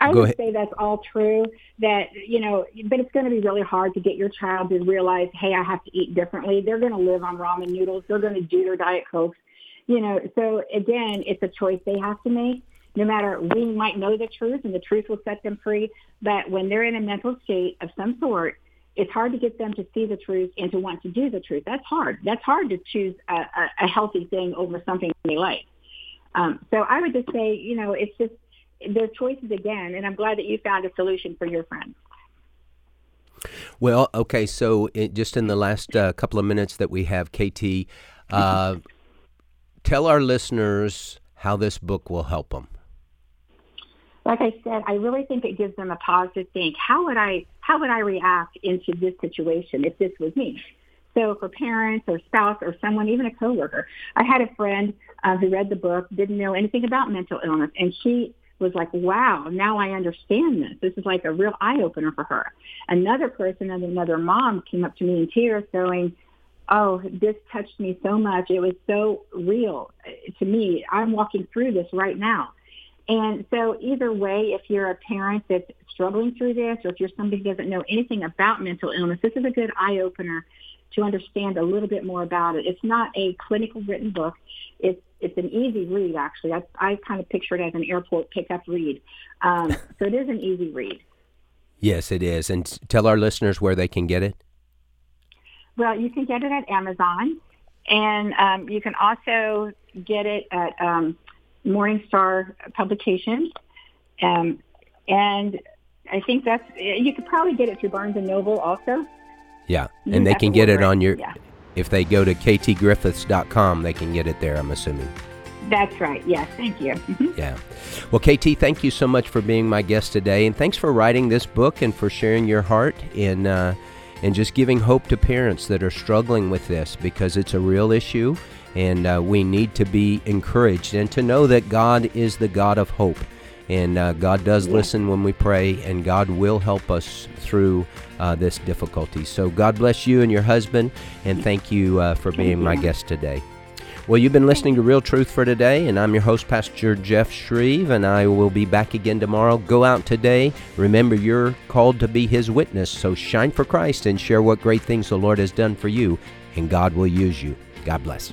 I would say that's all true. That you know, but it's going to be really hard to get your child to realize, hey, I have to eat differently. They're going to live on ramen noodles. They're going to do their diet cokes. You know, so again, it's a choice they have to make. No matter, we might know the truth, and the truth will set them free. But when they're in a mental state of some sort, it's hard to get them to see the truth and to want to do the truth. That's hard. That's hard to choose a, a, a healthy thing over something they like. Um, so I would just say, you know, it's just there's choices again, and I'm glad that you found a solution for your friend. Well, okay, so it, just in the last uh, couple of minutes that we have, KT, uh, tell our listeners how this book will help them. Like I said, I really think it gives them a pause to think, how would I how would I react into this situation if this was me? So for parents or spouse or someone, even a coworker, I had a friend uh, who read the book, didn't know anything about mental illness, and she was like, wow, now I understand this. This is like a real eye opener for her. Another person and another mom came up to me in tears going, oh, this touched me so much. It was so real to me. I'm walking through this right now. And so either way, if you're a parent that's struggling through this or if you're somebody who doesn't know anything about mental illness, this is a good eye opener to understand a little bit more about it. It's not a clinical written book. It's it's an easy read actually. I I kind of picture it as an airport pickup read. Um, *laughs* so it is an easy read. Yes, it is. And tell our listeners where they can get it. Well, you can get it at Amazon, and um, you can also get it at um, Morningstar Publications, um, and I think that's you could probably get it through Barnes and Noble also. Yeah, You and they can get it on your. yeah. If they go to ktgriffiths.com, they can get it there. I'm assuming. That's right. Yes, thank you. Mhm. Yeah. Well, KT, thank you so much for being my guest today, and thanks for writing this book and for sharing your heart in uh, and just giving hope to parents that are struggling with this because it's a real issue, and uh, we need to be encouraged and to know that God is the God of hope, and uh, God does Yeah. listen when we pray, and God will help us through uh, this difficulty. So God bless you and your husband, and thank you uh, for being my guest today. Well, you've been listening to Real Truth for Today, and I'm your host, Pastor Jeff Shreve, and I will be back again tomorrow. Go out today. Remember, you're called to be His witness, so shine for Christ and share what great things the Lord has done for you, and God will use you. God bless.